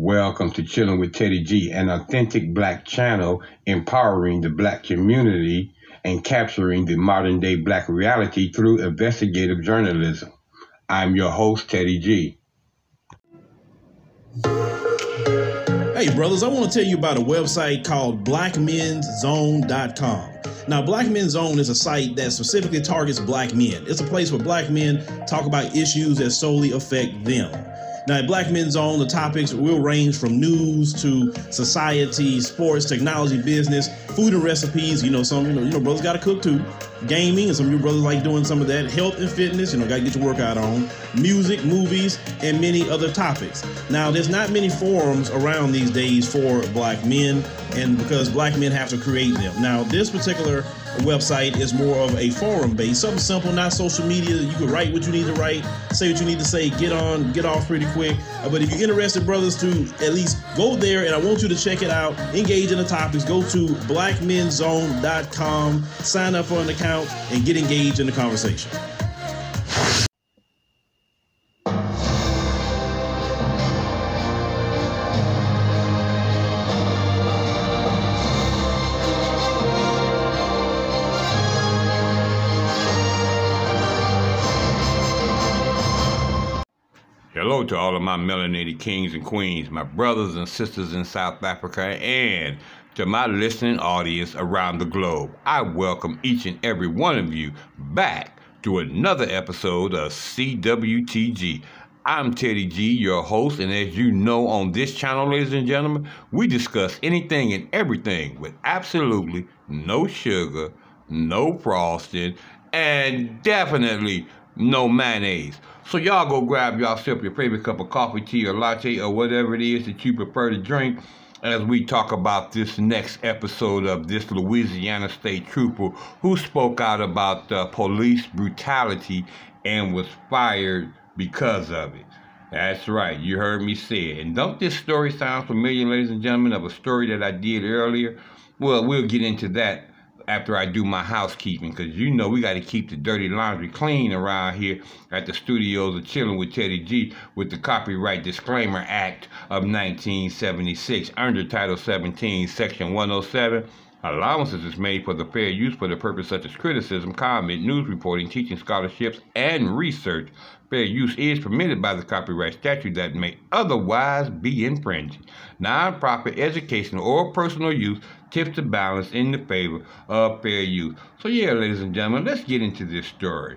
Welcome to Chilling with Teddy G, an authentic black channel empowering the black community and capturing the modern day black reality through investigative journalism. I'm your host, Teddy G. Hey, brothers, I want to tell you about a website called blackmenszone.com. Now, Black Men's Zone is a site that specifically targets black men. It's a place where black men talk about issues that solely affect them. Now, at Black Men's Zone, the topics will range from news to society, sports, technology, business, food and recipes. You know, some you know, you know brothers got to cook too. Gaming, and some of you brothers like doing some of that. Health and fitness, you know, got to get your workout on. Music, movies, and many other topics. Now, there's not many forums around these days for black men, and because black men have to create them. Now, this particular website is more of a forum based, something simple, not social media. You can write what you need to write, say what you need to say, get on, get off pretty quick. Uh, but if you're interested, brothers, to at least go there, and I want you to check it out, engage in the topics. Go to blackmenzone.com, sign up for an account, and get engaged in the conversation. To all of my melanated kings and queens, my brothers and sisters in South Africa, and to my listening audience around the globe. I welcome each and every one of you back to another episode of CWTG. I'm Teddy G, your host, and as you know on this channel, ladies and gentlemen, we discuss anything and everything with absolutely no sugar, no frosting, and definitely no mayonnaise. So y'all go grab yourself your favorite cup of coffee, tea, or latte, or whatever it is that you prefer to drink as we talk about this next episode of this Louisiana State Trooper who spoke out about uh, police brutality and was fired because of it. That's right, you heard me say it. And don't this story sound familiar, ladies and gentlemen, of a story that I did earlier? Well, we'll get into that after I do my housekeeping because you know we got to keep the dirty laundry clean around here at the studios of Chilling with Teddy G with the Copyright Disclaimer Act of 1976 under Title 17, Section 107. Allowances is made for the fair use for the purpose such as criticism, comment, news reporting, teaching scholarships, and research. Fair use is permitted by the copyright statute that may otherwise be infringed. Non-profit, educational, or personal use tips the balance in the favor of fair use. So yeah, ladies and gentlemen, let's get into this story.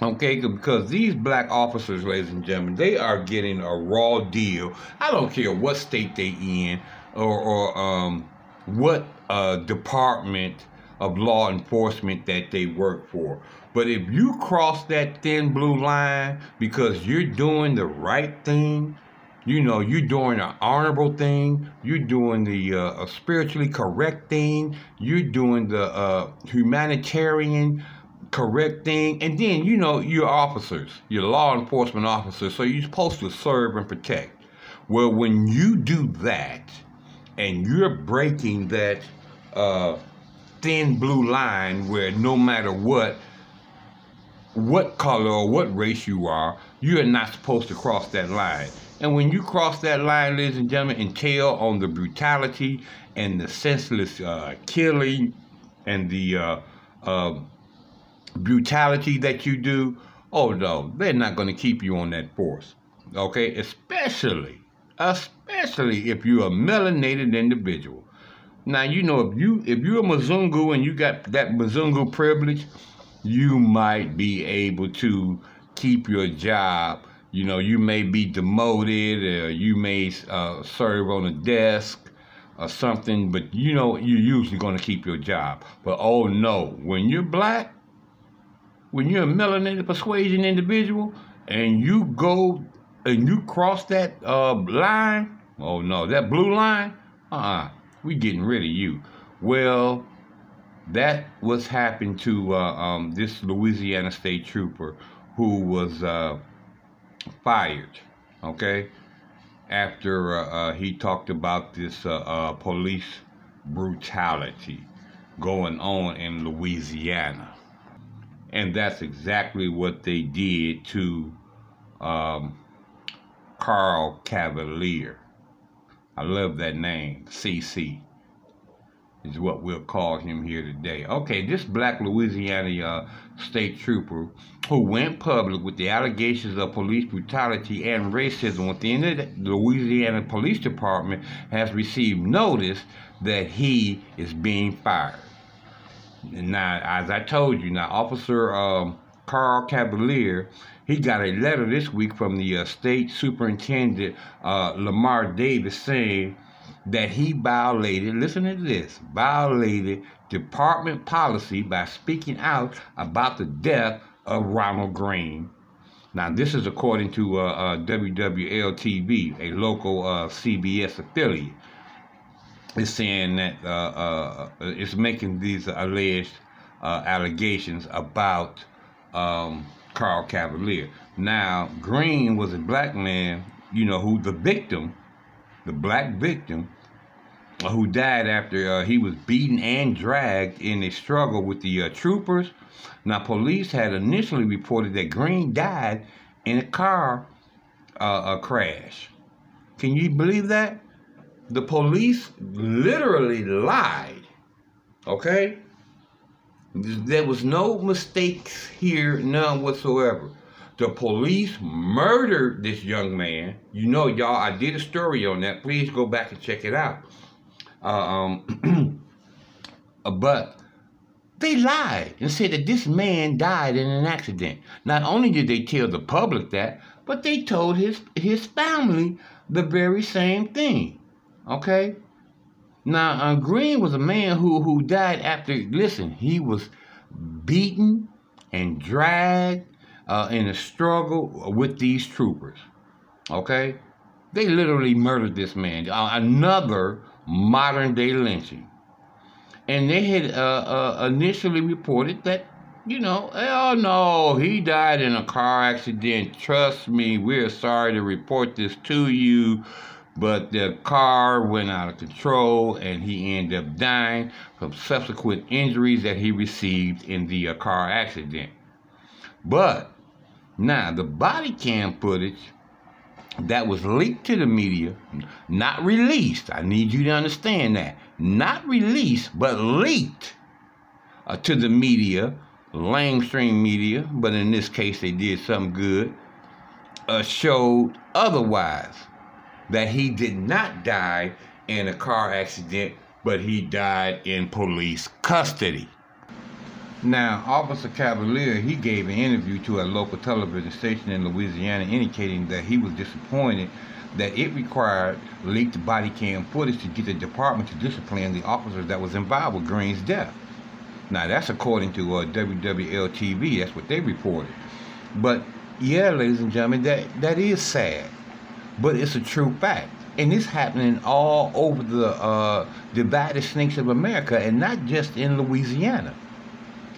Okay, because these black officers, ladies and gentlemen, they are getting a raw deal. I don't care what state they in or, or um, what uh, department of law enforcement that they work for. But if you cross that thin blue line because you're doing the right thing, you know, you're doing an honorable thing. You're doing the uh, spiritually correct thing. You're doing the uh, humanitarian correct thing. And then, you know, you're officers. You're law enforcement officers. So you're supposed to serve and protect. Well, when you do that and you're breaking that uh, thin blue line where no matter what, what color or what race you are, you are not supposed to cross that line. And when you cross that line, ladies and gentlemen, and tell on the brutality and the senseless uh, killing and the uh, uh, brutality that you do, oh no, they're not going to keep you on that force. Okay, especially, especially if you're a melanated individual. Now you know if you if you're a Mzungu and you got that Mzungu privilege, you might be able to keep your job you know, you may be demoted or you may uh, serve on a desk or something, but you know, you're usually going to keep your job. But oh no, when you're black, when you're a melanated persuasion individual and you go and you cross that uh, line, oh no, that blue line, uh-uh, we getting rid of you. Well, that was happened to uh, um, this Louisiana state trooper who was uh, fired, okay, after uh, uh, he talked about this uh, uh, police brutality going on in Louisiana. And that's exactly what they did to um, Carl Cavalier, I love that name, CC is what we'll call him here today. Okay, this black Louisiana uh, state trooper who went public with the allegations of police brutality and racism within the Louisiana Police Department has received notice that he is being fired. Now, as I told you, now Officer um, Carl Cavalier, he got a letter this week from the uh, state superintendent uh, Lamar Davis saying that he violated, listen to this, violated department policy by speaking out about the death of Ronald Greene. Now, this is according to uh, uh, WWL-TV, a local uh, CBS affiliate. It's saying that uh, uh, it's making these alleged uh, allegations about um, Carl Cavalier. Now, Greene was a black man, you know, who the victim the black victim who died after uh, he was beaten and dragged in a struggle with the uh, troopers. Now, police had initially reported that Greene died in a car uh, a crash. Can you believe that? The police literally lied. Okay? There was no mistakes here, none whatsoever. The police murdered this young man. You know, y'all, I did a story on that. Please go back and check it out. Uh, um, but they lied and said that this man died in an accident. Not only did they tell the public that, but they told his his family the very same thing. Okay? Now, uh, Greene was a man who, who died after, listen, he was beaten and dragged uh, in a struggle with these troopers. Okay? They literally murdered this man. Uh, another modern day lynching. And they had uh, uh, initially reported that, you know, oh no, he died in a car accident. Trust me, we're sorry to report this to you. But the car went out of control and he ended up dying from subsequent injuries that he received in the uh, car accident. But now, the body cam footage that was leaked to the media, not released, I need you to understand that. Not released, but leaked uh, to the media, lamestream media, but in this case they did something good, uh, showed otherwise that he did not die in a car accident, but he died in police custody. Now, Officer Cavalier, he gave an interview to a local television station in Louisiana indicating that he was disappointed that it required leaked body cam footage to get the department to discipline the officers that was involved with Greene's death. Now, that's according to uh, WWL-TV. That's what they reported. But, yeah, ladies and gentlemen, that, that is sad. But it's a true fact. And it's happening all over the uh, divided snakes of America and not just in Louisiana.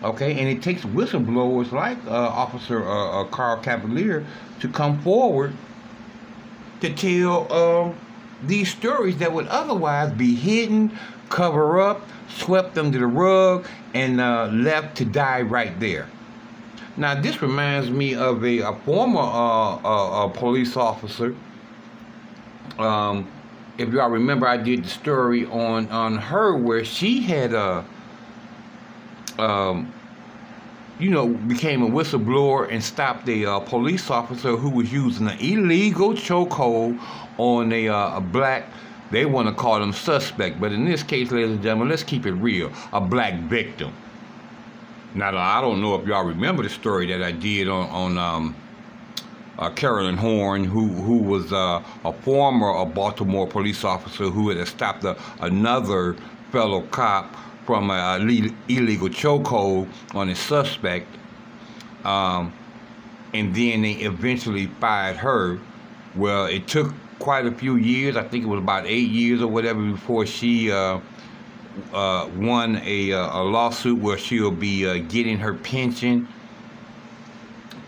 Okay, and it takes whistleblowers like uh, Officer uh, uh, Carl Cavalier to come forward to tell um, these stories that would otherwise be hidden, cover up, swept under the rug, and uh, left to die right there. Now, this reminds me of a, a former uh, uh, police officer. Um, if y'all remember, I did the story on on her where she had a um, you know, became a whistleblower and stopped a uh, police officer who was using an illegal chokehold on a, uh, a black, they want to call them suspect, but in this case, ladies and gentlemen, let's keep it real, a black victim. Now, I don't know if y'all remember the story that I did on, on um, uh, Carolyn Horn, who who was uh, a former a Baltimore police officer who had stopped a, another fellow cop from an illegal chokehold on a suspect, um, and then they eventually fired her. Well, it took quite a few years. I think it was about eight years or whatever before she uh, uh, won a, uh, a, lawsuit where she'll be uh, getting her pension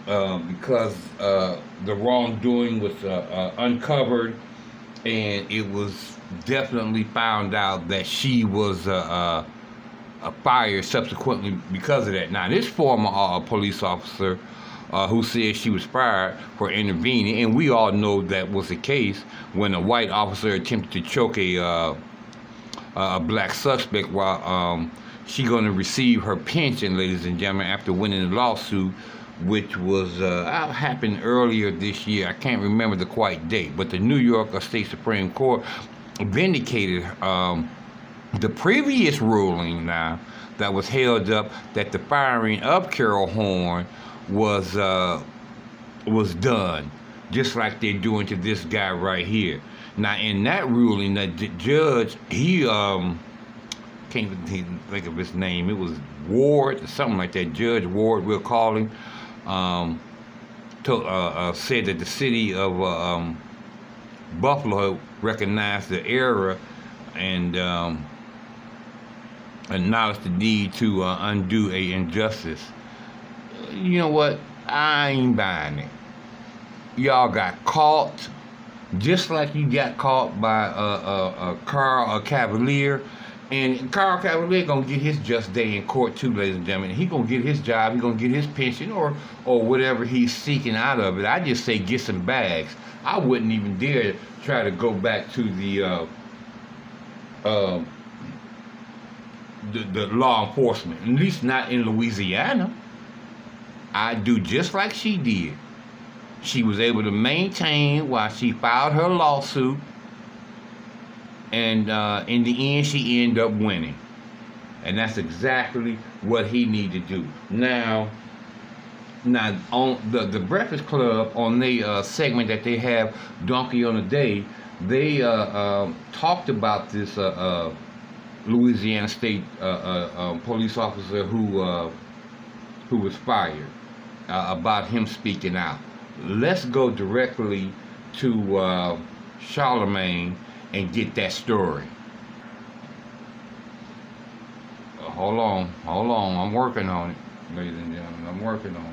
uh, because uh, the wrongdoing was uncovered, and it was definitely found out that she was fired subsequently because of that. Now, this former uh, police officer uh, who said she was fired for intervening, and we all know that was the case when a white officer attempted to choke a uh, a black suspect while um, she going to receive her pension, ladies and gentlemen, after winning the lawsuit, which was uh, happened earlier this year. I can't remember the quite date, but the New York State Supreme Court vindicated um, the previous ruling now that was held up that the firing of Cariol Horne was uh, was done, just like they're doing to this guy right here. Now, in that ruling, the judge he um can't even think of his name. It was Ward something like that. Judge Ward, we'll call him. Um, to, uh, uh, said that the city of uh, um, Buffalo recognized the error and um, acknowledged the need to uh, undo a injustice. You know what? I ain't buying it. Y'all got caught, just like you got caught by a, uh, uh, Carl Cavalier. And Carl Cavalier gonna get his just day in court too, ladies and gentlemen. He gonna get his job. He gonna get his pension or or whatever he's seeking out of it. I just say get some bags. I wouldn't even dare try to go back to the uh, uh, the, the law enforcement, at least not in Louisiana. I do just like she did. She was able to maintain while she filed her lawsuit, and uh, in the end, she ended up winning. And that's exactly what he needed to do. Now, now on the the Breakfast Club on the uh, segment that they have, Donkey on a Day, they uh, uh talked about this uh, uh, Louisiana State uh, um, police officer who who was fired about him speaking out. Let's go directly to Charlemagne and get that story. Uh, hold on, hold on. I'm working on it, ladies and gentlemen. I'm working on it.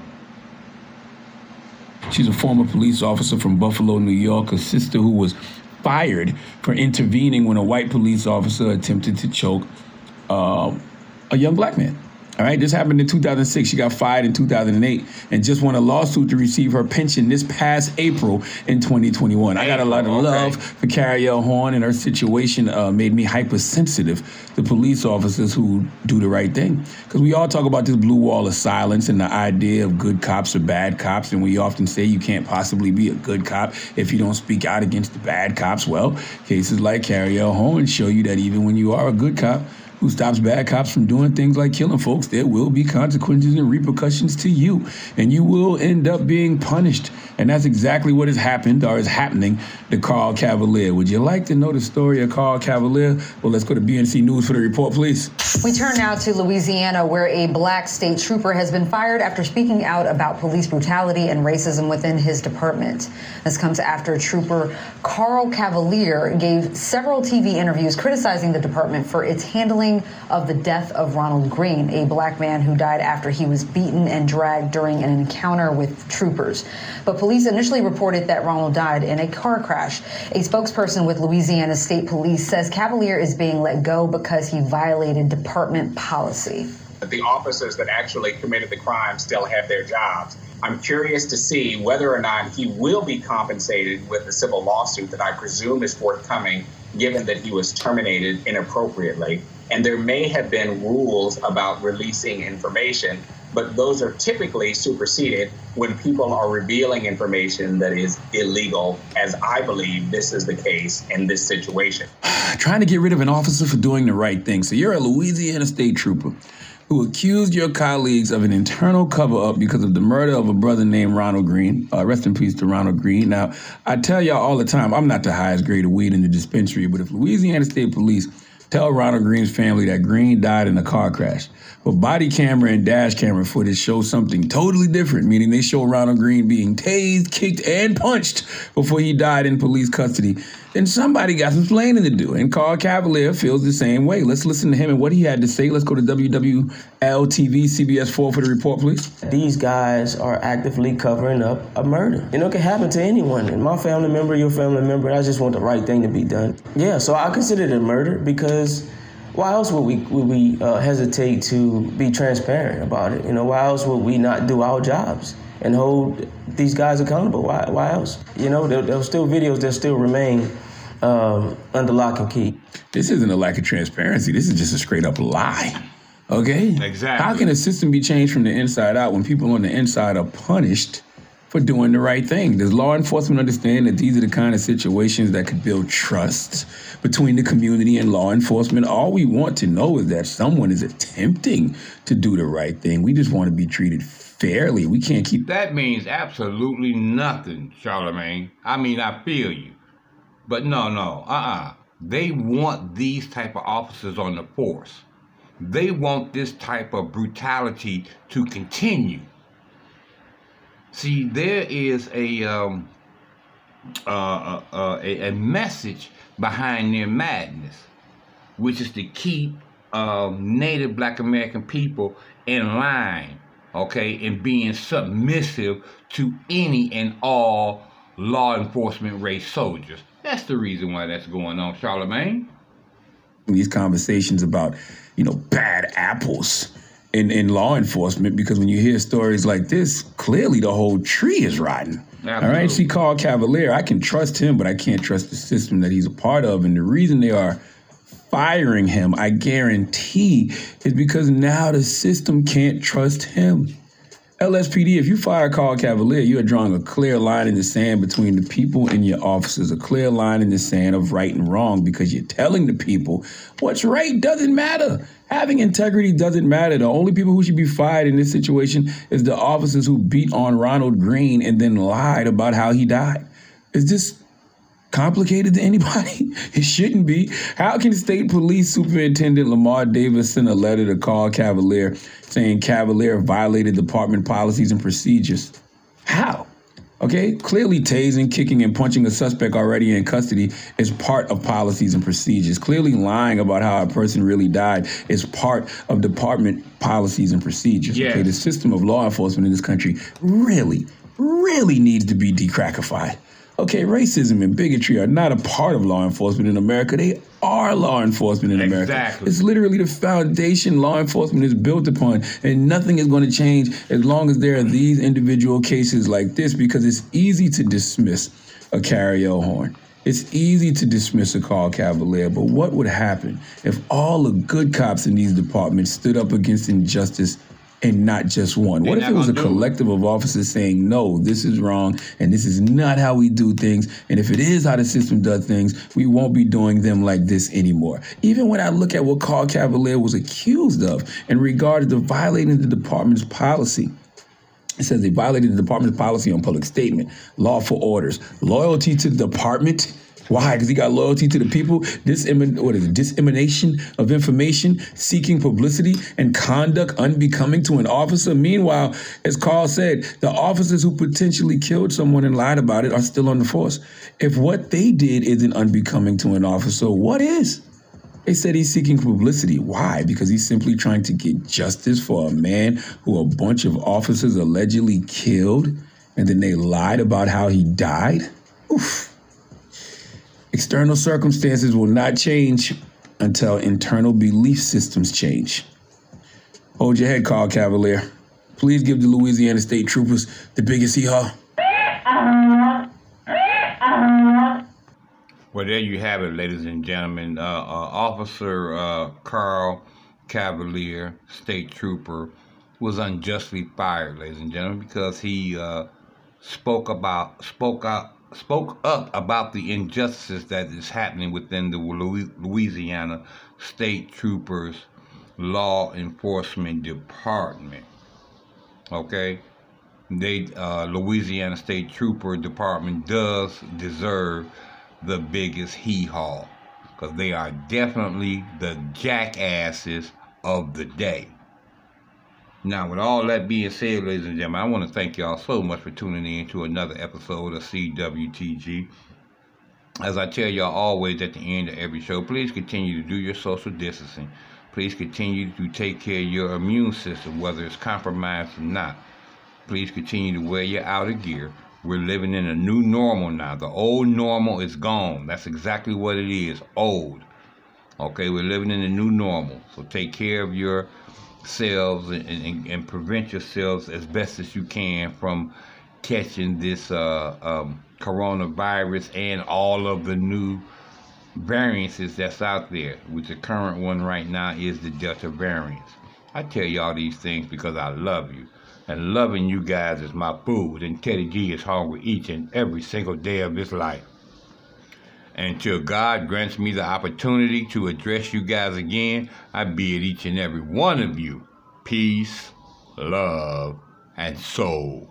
She's a former police officer from Buffalo, New York, a sister who was fired for intervening when a white police officer attempted to choke uh, a young black man. All right, this happened in 2006. She got fired in 2008 and just won a lawsuit to receive her pension this past April in 2021. I got a lot of love for Cariol Horne, and her situation uh, made me hypersensitive to police officers who do the right thing. Because we all talk about this blue wall of silence and the idea of good cops or bad cops, and we often say you can't possibly be a good cop if you don't speak out against the bad cops. Well, cases like Cariol Horne show you that even when you are a good cop, who stops bad cops from doing things like killing folks, there will be consequences and repercussions to you, and you will end up being punished. And that's exactly what has happened or is happening to Carl Cavalier. Would you like to know the story of Carl Cavalier? Well, let's go to BNC News for the report, please. We turn now to Louisiana, where a black state trooper has been fired after speaking out about police brutality and racism within his department. This comes after Trooper Carl Cavalier gave several TV interviews criticizing the department for its handling of the death of Ronald Greene, a black man who died after he was beaten and dragged during an encounter with troopers. But police initially reported that Ronald died in a car crash. A spokesperson with Louisiana State Police says Cavalier is being let go because he violated department policy. The officers that actually committed the crime still have their jobs. I'm curious to see whether or not he will be compensated with the civil lawsuit that I presume is forthcoming, given that he was terminated inappropriately. And there may have been rules about releasing information, but those are typically superseded when people are revealing information that is illegal, as I believe this is the case in this situation. Trying to get rid of an officer for doing the right thing. So you're a Louisiana state trooper who accused your colleagues of an internal cover up because of the murder of a brother named Ronald Greene. Uh, rest in peace to Ronald Greene. Now, I tell y'all all the time, I'm not the highest grade of weed in the dispensary, but if Louisiana State Police tell Ronald Greene's family that Greene died in a car crash. But body camera and dash camera footage show something totally different, meaning they show Ronald Greene being tased, kicked, and punched before he died in police custody then somebody got some explaining to do. And Carl Cavalier feels the same way. Let's listen to him and what he had to say. Let's go to WWL TV, CBS 4 for the report, please. These guys are actively covering up a murder. You know, it can happen to anyone. And my family member, your family member, I just want the right thing to be done. Yeah, so I consider it a murder because why else would we would we uh, hesitate to be transparent about it? You know, why else would we not do our jobs? and hold these guys accountable. Why, why else? You know, there, there are still videos that still remain um, under lock and key. This isn't a lack of transparency. This is just a straight up lie. Okay? Exactly. How can a system be changed from the inside out when people on the inside are punished for doing the right thing? Does law enforcement understand that these are the kind of situations that could build trust between the community and law enforcement? All we want to know is that someone is attempting to do the right thing. We just want to be treated fairly. We can't keep That means absolutely nothing, Charlemagne. I mean, I feel you. But no, no, uh-uh. They want these type of officers on the force. They want this type of brutality to continue. See, there is a um, uh, uh, uh, a, a message behind their madness, which is to keep um, Native Black American people in line, okay, and being submissive to any and all law enforcement race soldiers. That's the reason why that's going on, Charlemagne. these conversations about, you know, bad apples in, in law enforcement because when you hear stories like this, clearly the whole tree is rotten. All right, Absolutely. see Carl Cavalier, I can trust him, but I can't trust the system that he's a part of. And the reason they are firing him, I guarantee, is because now the system can't trust him. LSPD, if you fire Carl Cavalier, you are drawing a clear line in the sand between the people and your officers, a clear line in the sand of right and wrong because you're telling the people what's right doesn't matter. Having integrity doesn't matter. The only people who should be fired in this situation is the officers who beat on Ronald Greene and then lied about how he died. Is this complicated to anybody? It shouldn't be. How can State Police Superintendent Lamar Davis send a letter to Carl Cavalier saying Cavalier violated department policies and procedures? How? Okay, clearly tasing, kicking, and punching a suspect already in custody is part of policies and procedures. Clearly lying about how a person really died is part of department policies and procedures. Yes. Okay, the system of law enforcement in this country really, really needs to be decrackified. Okay, racism and bigotry are not a part of law enforcement in America. They are law enforcement in America. Exactly. It's literally the foundation law enforcement is built upon, and nothing is going to change as long as there are these individual cases like this because it's easy to dismiss a Cariol Horne. It's easy to dismiss a Carl Cavalier, but what would happen if all the good cops in these departments stood up against injustice and not just one? What They're if it was a gonna it. collective of officers saying, no, this is wrong, and this is not how we do things, and if it is how the system does things, we won't be doing them like this anymore. Even when I look at what Carl Cavalier was accused of in regard to violating the department's policy, it says they violated the department's policy on public statement, lawful orders, loyalty to the department. Why? Because he got loyalty to the people. Disemin- what is it? Dissemination of information, seeking publicity, and conduct unbecoming to an officer. Meanwhile, as Carl said, the officers who potentially killed someone and lied about it are still on the force. If what they did isn't unbecoming to an officer, what is? They said he's seeking publicity. Why? Because he's simply trying to get justice for a man who a bunch of officers allegedly killed and then they lied about how he died? Oof. External circumstances will not change until internal belief systems change. Hold your head, Carl Cavalier. Please give the Louisiana State Troopers the biggest hee haw. Well, there you have it, ladies and gentlemen. Uh, uh, Officer uh, Carl Cavalier, state trooper, was unjustly fired, ladies and gentlemen, because he uh, spoke about spoke out spoke up about the injustices that is happening within the Louisiana State Troopers Law Enforcement Department. Okay, they uh, Louisiana State Trooper Department does deserve the biggest hee haw because they are definitely the jackasses of the day. Now, with all that being said, ladies and gentlemen, I want to thank y'all so much for tuning in to another episode of CWTG. As I tell y'all always at the end of every show, please continue to do your social distancing. Please continue to take care of your immune system, whether it's compromised or not. Please continue to wear your outer gear. We're living in a new normal now. The old normal is gone. That's exactly what it is old. Okay, we're living in a new normal. So take care of your yourselves and, and, and prevent yourselves as best as you can from catching this uh, um, coronavirus and all of the new variances that's out there. Which the current one right now is the Delta variant. I tell you all these things because I love you. And loving you guys is my food. And Teddy G is hungry each and every single day of his life. Until God grants me the opportunity to address you guys again, I bid each and every one of you peace, love, and soul.